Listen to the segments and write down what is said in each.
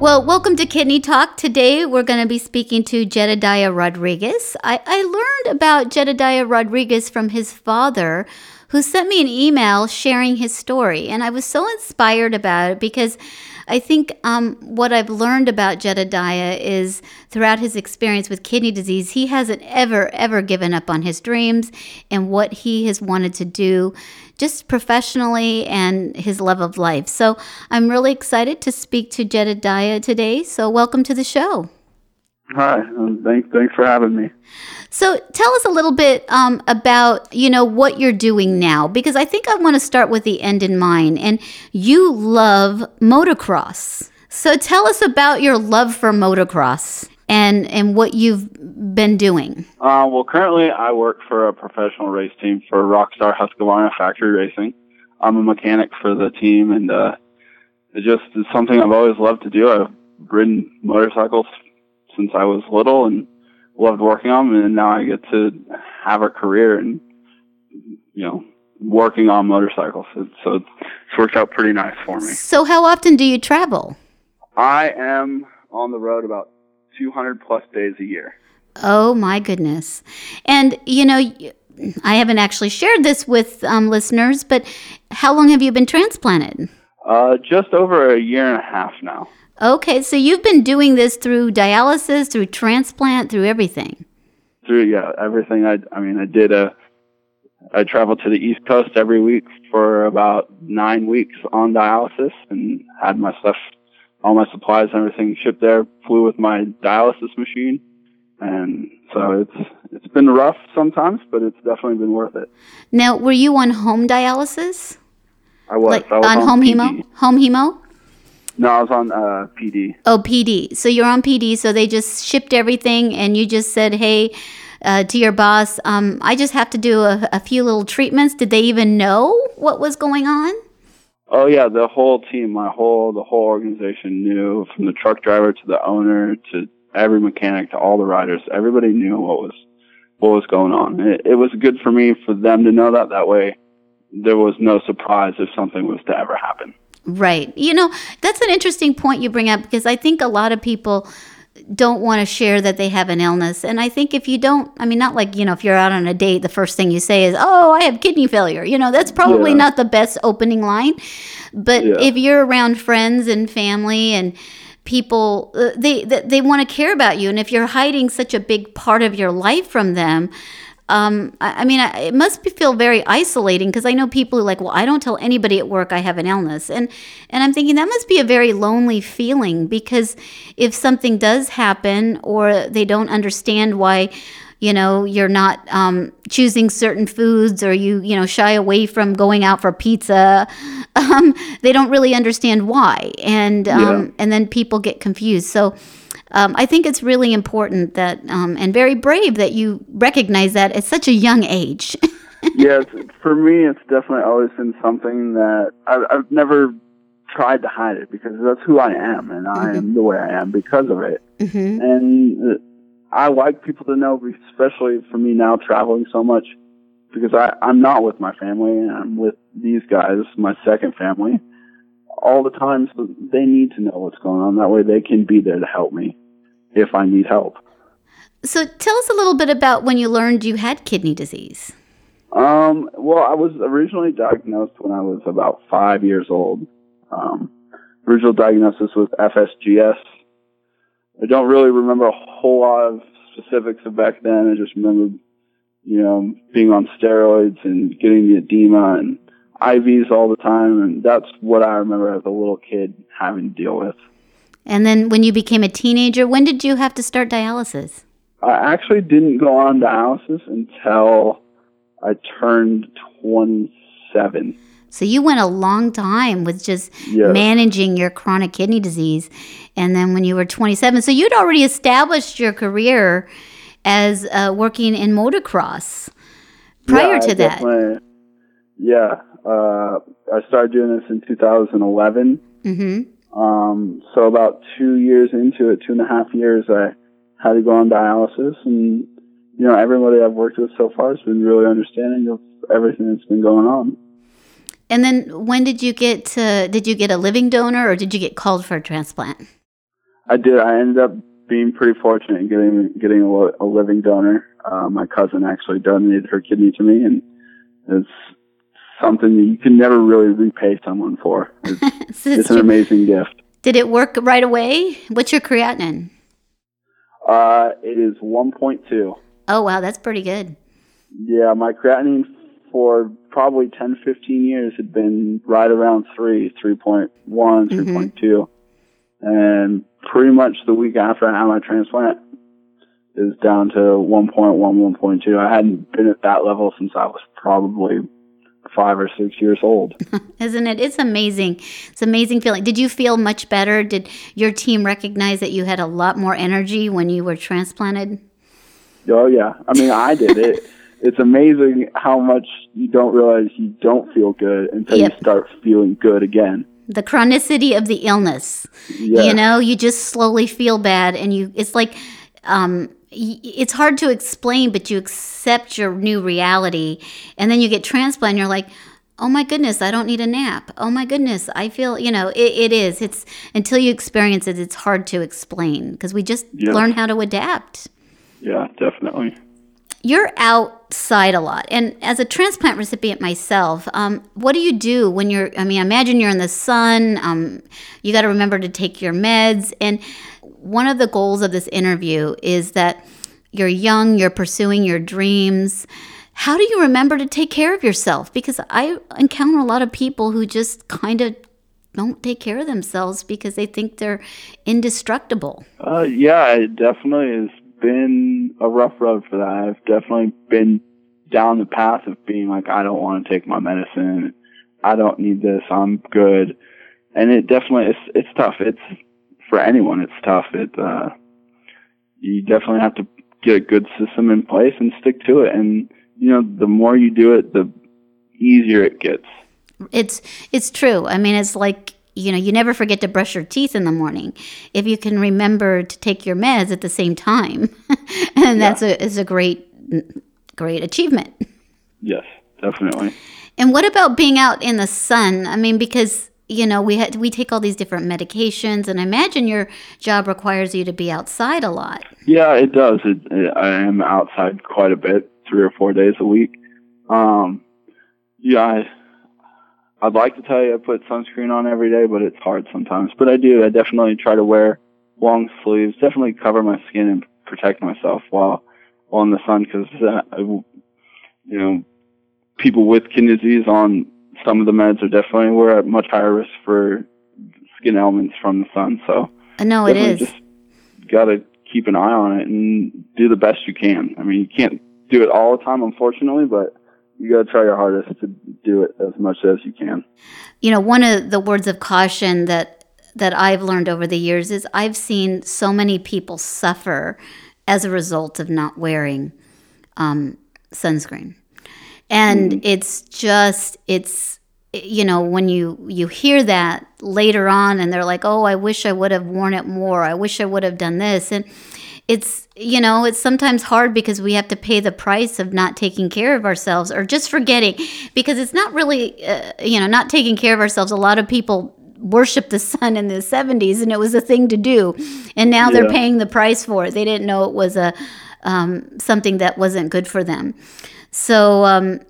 Well, welcome to Kidney Talk. Today we're going to be speaking to Jedediah Rodriguez. I, I learned about Jedediah Rodriguez from his father, who sent me an email sharing his story. And I was so inspired about it because I think um, what I've learned about Jedediah is throughout his experience with kidney disease, he hasn't ever, ever given up on his dreams and what he has wanted to do just professionally and his love of life. So I'm really excited to speak to Jedediah today. So welcome to the show. Hi, um, thanks, thanks for having me. So tell us a little bit um, about you know what you're doing now because I think I want to start with the end in mind. And you love motocross, so tell us about your love for motocross and and what you've been doing. Uh, well, currently I work for a professional race team for Rockstar Husqvarna Factory Racing. I'm a mechanic for the team, and uh, it just is something I've always loved to do. I've ridden motorcycles since I was little and loved working on them, and now I get to have a career and you know working on motorcycles. So it's worked out pretty nice for me. So how often do you travel? I am on the road about 200 plus days a year. Oh my goodness! And you know. I haven't actually shared this with um, listeners, but how long have you been transplanted? Uh, just over a year and a half now. Okay, so you've been doing this through dialysis, through transplant, through everything. Through yeah, everything. I I mean, I did a. I traveled to the East Coast every week for about nine weeks on dialysis, and had my stuff, all my supplies, and everything shipped there. Flew with my dialysis machine, and so it's it's been rough sometimes, but it's definitely been worth it. Now, were you on home dialysis? I was. Like I was on, on home PD. hemo? Home hemo? No, I was on uh, PD. Oh, PD. So you're on PD. So they just shipped everything, and you just said, "Hey." Uh, to your boss, um, I just have to do a, a few little treatments. Did they even know what was going on? Oh yeah, the whole team, my whole the whole organization knew from the truck driver to the owner to every mechanic to all the riders. Everybody knew what was what was going on. It, it was good for me for them to know that. That way, there was no surprise if something was to ever happen. Right. You know, that's an interesting point you bring up because I think a lot of people don't want to share that they have an illness. And I think if you don't, I mean, not like, you know, if you're out on a date, the first thing you say is, oh, I have kidney failure. You know, that's probably Yeah. not the best opening line. But Yeah. if you're around friends and family and people, uh, they, they, they want to care about you. And if you're hiding such a big part of your life from them, um, I, I mean, I, it must be, feel very isolating because I know people who are like, well, I don't tell anybody at work I have an illness, and and I'm thinking that must be a very lonely feeling because if something does happen or they don't understand why, you know, you're not um, choosing certain foods or you you know shy away from going out for pizza, um, they don't really understand why, and um, Yeah. and then people get confused. So um, I think it's really important that um, and very brave that you recognize that at such a young age. yes, for me, it's definitely always been something that I've, I've never tried to hide it because that's who I am, and I am the way I am because of it. hmm And uh, I like people to know, especially for me now traveling so much, because I, I'm not with my family, and I'm with these guys, my second family, all the time. So they need to know what's going on. That way, they can be there to help me if I need help. So tell us a little bit about when you learned you had kidney disease. Um, well, I was originally diagnosed when I was about five years old. Um, original diagnosis was FSGS. I don't really remember a whole lot of specifics of back then. I just remember, you know, being on steroids and getting the edema and IVs all the time, and that's what I remember as a little kid having to deal with. And then when you became a teenager, when did you have to start dialysis? I actually didn't go on dialysis until I turned 27. So you went a long time with just Yes. managing your chronic kidney disease. And then when you were 27, so you'd already established your career as uh, working in motocross prior Yeah, to that. Yeah, uh, I started doing this in 2011. Mm-hmm. Um, so about two years into it, two and a half years, I had to go on dialysis, and you know everybody I've worked with so far has been really understanding of everything that's been going on. And then, when did you get to? Did you get a living donor, or did you get called for a transplant? I did. I ended up being pretty fortunate in getting getting a, a living donor. Uh, my cousin actually donated her kidney to me, and it's something that you can never really repay someone for. It's, it's an amazing gift. Did it work right away? What's your creatinine? Uh, it is 1.2. Oh, wow, that's pretty good. Yeah, my creatinine for probably 10, 15 years had been right around 3, 3.1, mm-hmm. 3.2. And pretty much the week after I had my transplant, is down to 1.1, 1.2. I hadn't been at that level since I was probably five or six years old. Isn't it? It's amazing. It's amazing feeling. Did you feel much better? Did your team recognize that you had a lot more energy when you were transplanted? Oh yeah. I mean, I did it. it's amazing how much you don't realize you don't feel good until yep. you start feeling good again. The chronicity of the illness. Yeah. You know, you just slowly feel bad and you it's like um it's hard to explain, but you accept your new reality. And then you get transplant, you're like, oh my goodness, I don't need a nap. Oh my goodness, I feel, you know, it, it is. It's until you experience it, it's hard to explain because we just yeah. learn how to adapt. Yeah, definitely. You're outside a lot. And as a transplant recipient myself, um, what do you do when you're, I mean, imagine you're in the sun, um, you got to remember to take your meds. And one of the goals of this interview is that you're young, you're pursuing your dreams. How do you remember to take care of yourself? Because I encounter a lot of people who just kind of don't take care of themselves because they think they're indestructible. Uh, yeah, it definitely has been a rough road for that. I've definitely been down the path of being like, I don't want to take my medicine. I don't need this. I'm good. And it definitely, it's, it's tough. It's, for anyone, it's tough. It uh, you definitely have to get a good system in place and stick to it. And you know, the more you do it, the easier it gets. It's it's true. I mean, it's like you know, you never forget to brush your teeth in the morning if you can remember to take your meds at the same time, and that's yeah. a is a great great achievement. Yes, definitely. And what about being out in the sun? I mean, because you know we had we take all these different medications and i imagine your job requires you to be outside a lot. Yeah it does. It, it, i am outside quite a bit three or four days a week. Um yeah I, i'd like to tell you i put sunscreen on every day but it's hard sometimes. But i do. I definitely try to wear long sleeves. Definitely cover my skin and protect myself while in the sun because uh, you know people with kidney disease on some of the meds are definitely we're at much higher risk for skin ailments from the sun. So no, it is. Just got to keep an eye on it and do the best you can. I mean, you can't do it all the time, unfortunately, but you got to try your hardest to do it as much as you can. You know, one of the words of caution that that I've learned over the years is I've seen so many people suffer as a result of not wearing um, sunscreen and mm. it's just it's you know when you you hear that later on and they're like oh i wish i would have worn it more. I wish i would have done this. And it's you know it's sometimes hard because we have to pay the price of not taking care of ourselves or just forgetting because it's not really uh, you know not taking care of ourselves. A lot of people worship the sun in the 70s and it was a thing to do. And now yeah. they're paying the price for it. They didn't know it was a um, something that wasn't good for them so, um,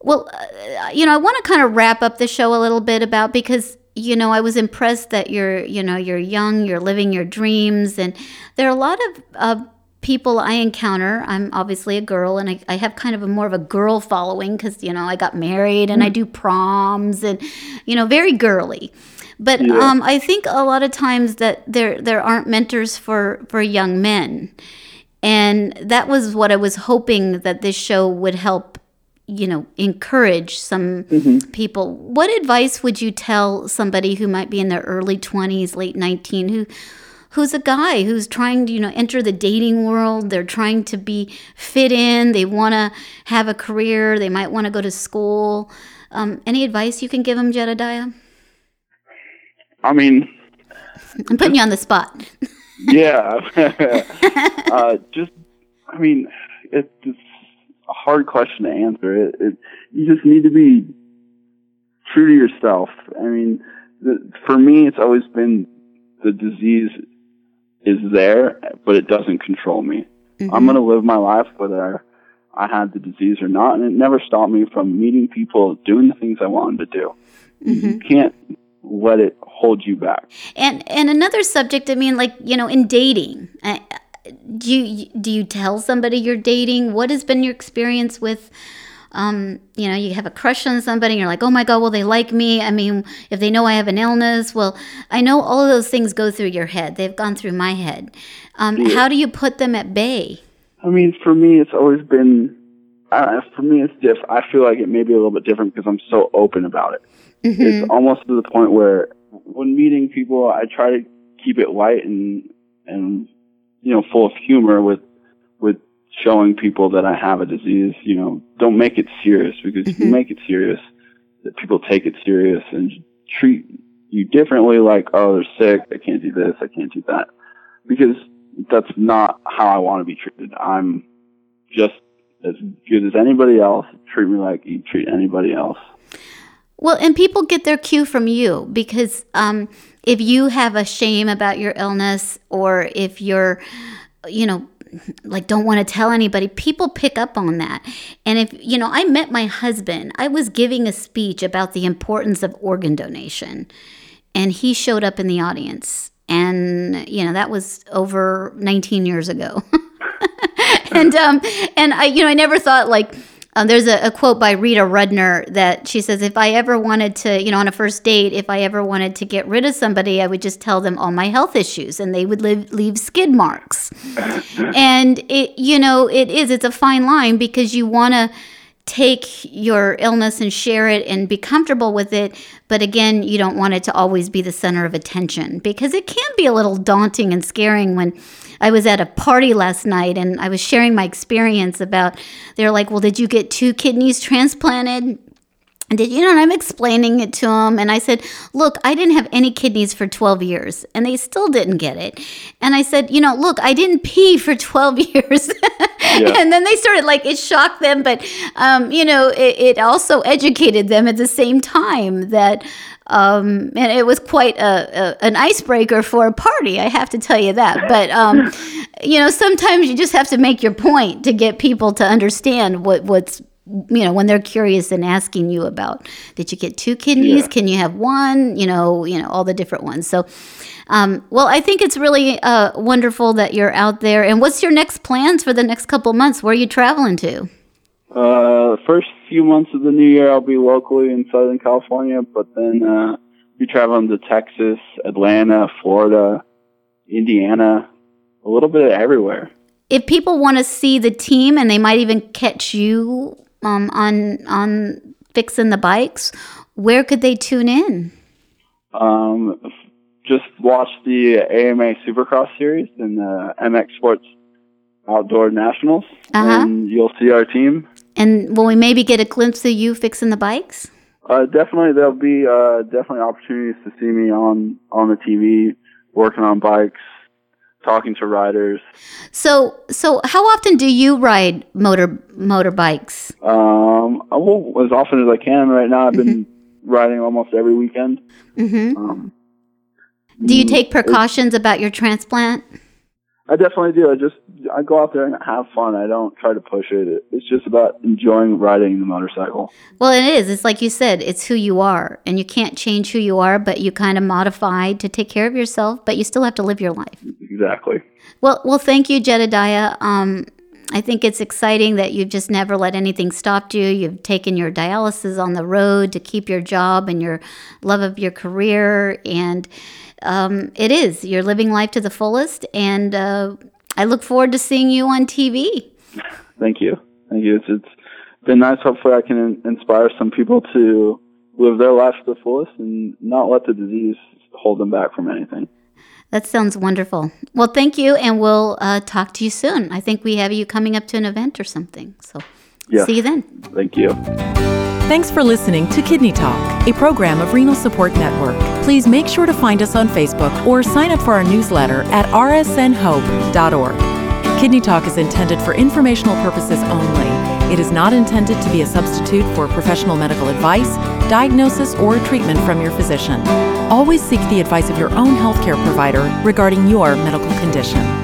well, uh, you know, I want to kind of wrap up the show a little bit about because you know I was impressed that you're you know you're young, you're living your dreams, and there are a lot of uh, people I encounter. I'm obviously a girl, and I, I have kind of a more of a girl following because you know I got married and mm. I do proms and you know very girly. But yeah. um, I think a lot of times that there there aren't mentors for for young men and that was what I was hoping that this show would help, you know, encourage some mm-hmm. people. What advice would you tell somebody who might be in their early 20s, late 19 who who's a guy who's trying to, you know, enter the dating world. They're trying to be fit in. They want to have a career. They might want to go to school. Um, any advice you can give them, Jedediah? I mean, I'm putting you on the spot. yeah. uh, just, I mean, it's, it's a hard question to answer. It, it, you just need to be true to yourself. I mean, the, for me, it's always been the disease is there, but it doesn't control me. Mm-hmm. I'm going to live my life whether I had the disease or not, and it never stopped me from meeting people, doing the things I wanted to do. Mm-hmm. You can't let it hold you back. And and another subject, I mean, like you know, in dating, uh, do you do you tell somebody you're dating? What has been your experience with? Um, you know, you have a crush on somebody, and you're like, oh my God, well, they like me. I mean, if they know I have an illness, well, I know all of those things go through your head. They've gone through my head. Um, yeah. How do you put them at bay? I mean, for me, it's always been, uh, for me, it's different. I feel like it may be a little bit different because I'm so open about it. Mm-hmm. It's almost to the point where when meeting people, I try to keep it light and, and, you know, full of humor with, with showing people that I have a disease, you know, don't make it serious because if you mm-hmm. make it serious, that people take it serious and treat you differently like, oh, they're sick, I can't do this, I can't do that. Because that's not how I want to be treated. I'm just as good as anybody else. Treat me like you treat anybody else. Well, and people get their cue from you because um, if you have a shame about your illness or if you're, you know, like don't want to tell anybody people pick up on that. And if you know i met my husband i was giving a speech about the importance of organ donation and he showed up in the audience. And you know that was over 19 years ago. And um and i you know i never thought like um, there's a, a, quote by Rita Rudner that she says, If I ever wanted to, you know, on a first date, if I ever wanted to get rid of somebody, I would just tell them all my health issues and they would live, leave skid marks. and it, you know, it is, it's a fine line because you want to take your illness and share it and be comfortable with it. But again, you don't want it to always be the center of attention because it can be a little daunting and scaring when I was at a party last night and I was sharing my experience about they're like, "Well, did you get two kidneys transplanted?" And did you know? And I'm explaining it to them, and I said, "Look, I didn't have any kidneys for 12 years, and they still didn't get it." And I said, "You know, look, I didn't pee for 12 years." Yeah. And then they started like it shocked them, but um, you know, it, it also educated them at the same time that um, and it was quite a, a, an icebreaker for a party. I have to tell you that. But um, you know, sometimes you just have to make your point to get people to understand what what's you know when they're curious and asking you about did you get two kidneys yeah. can you have one you know you know all the different ones so um, well i think it's really uh, wonderful that you're out there and what's your next plans for the next couple months where are you traveling to uh, first few months of the new year, I'll be locally in Southern California, but then uh, be traveling to Texas, Atlanta, Florida, Indiana, a little bit of everywhere. If people want to see the team, and they might even catch you um, on on fixing the bikes, where could they tune in? Um, just watch the AMA Supercross series and the MX Sports Outdoor Nationals, uh-huh. and you'll see our team. And will we maybe get a glimpse of you fixing the bikes? Uh, definitely, there'll be uh, definitely opportunities to see me on on the TV working on bikes, talking to riders. So, so how often do you ride motor motorbikes? Um, well, as often as I can. Right now, I've been mm-hmm. riding almost every weekend. Mm-hmm. Um, do you take precautions about your transplant? I definitely do. I just I go out there and have fun. I don't try to push it. It's just about enjoying riding the motorcycle. Well, it is. It's like you said. It's who you are, and you can't change who you are, but you kind of modify to take care of yourself. But you still have to live your life. Exactly. Well, well, thank you, Jedediah. Um, I think it's exciting that you've just never let anything stop you. You've taken your dialysis on the road to keep your job and your love of your career and um, it is. You're living life to the fullest, and uh, I look forward to seeing you on TV. Thank you. Thank you. It's, it's been nice. Hopefully, I can inspire some people to live their life to the fullest and not let the disease hold them back from anything. That sounds wonderful. Well, thank you, and we'll uh, talk to you soon. I think we have you coming up to an event or something. So Yes. see you then. Thank you. Thanks for listening to Kidney Talk, a program of Renal Support Network. Please make sure to find us on Facebook or sign up for our newsletter at rsnhope.org. Kidney Talk is intended for informational purposes only. It is not intended to be a substitute for professional medical advice, diagnosis, or treatment from your physician. Always seek the advice of your own healthcare provider regarding your medical condition.